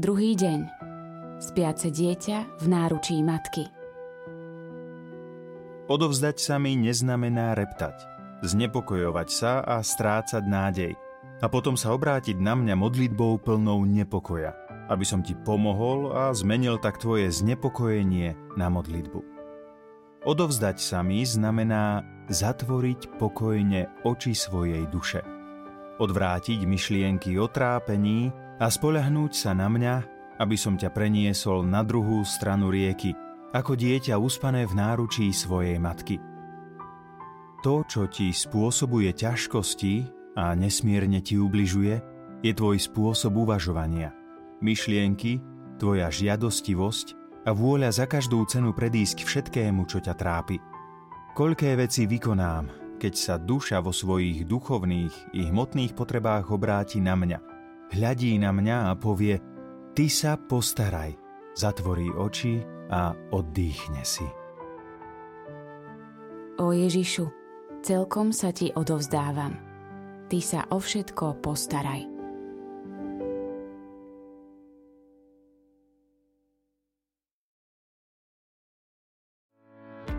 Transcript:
Druhý deň. Spiace dieťa v náručí matky. Odovzdať sa mi neznamená reptať, znepokojovať sa a strácať nádej a potom sa obrátiť na mňa modlitbou plnou nepokoja, aby som ti pomohol a zmenil tak tvoje znepokojenie na modlitbu. Odovzdať sa mi znamená zatvoriť pokojne oči svojej duše. Odvrátiť myšlienky o trápení a spoľahnúť sa na mňa, aby som ťa preniesol na druhú stranu rieky, ako dieťa uspané v náručí svojej matky. To, čo ti spôsobuje ťažkosti a nesmierne ti ubližuje, je tvoj spôsob uvažovania. Myšlienky, tvoja žiadostivosť a vôľa za každú cenu predísť všetkému, čo ťa trápi. Koľké veci vykonám, keď sa duša vo svojich duchovných i hmotných potrebách obráti na mňa – hľadí na mňa a povie Ty sa postaraj, zatvorí oči a oddychne si. O Ježišu, celkom sa ti odovzdávam. Ty sa o všetko postaraj.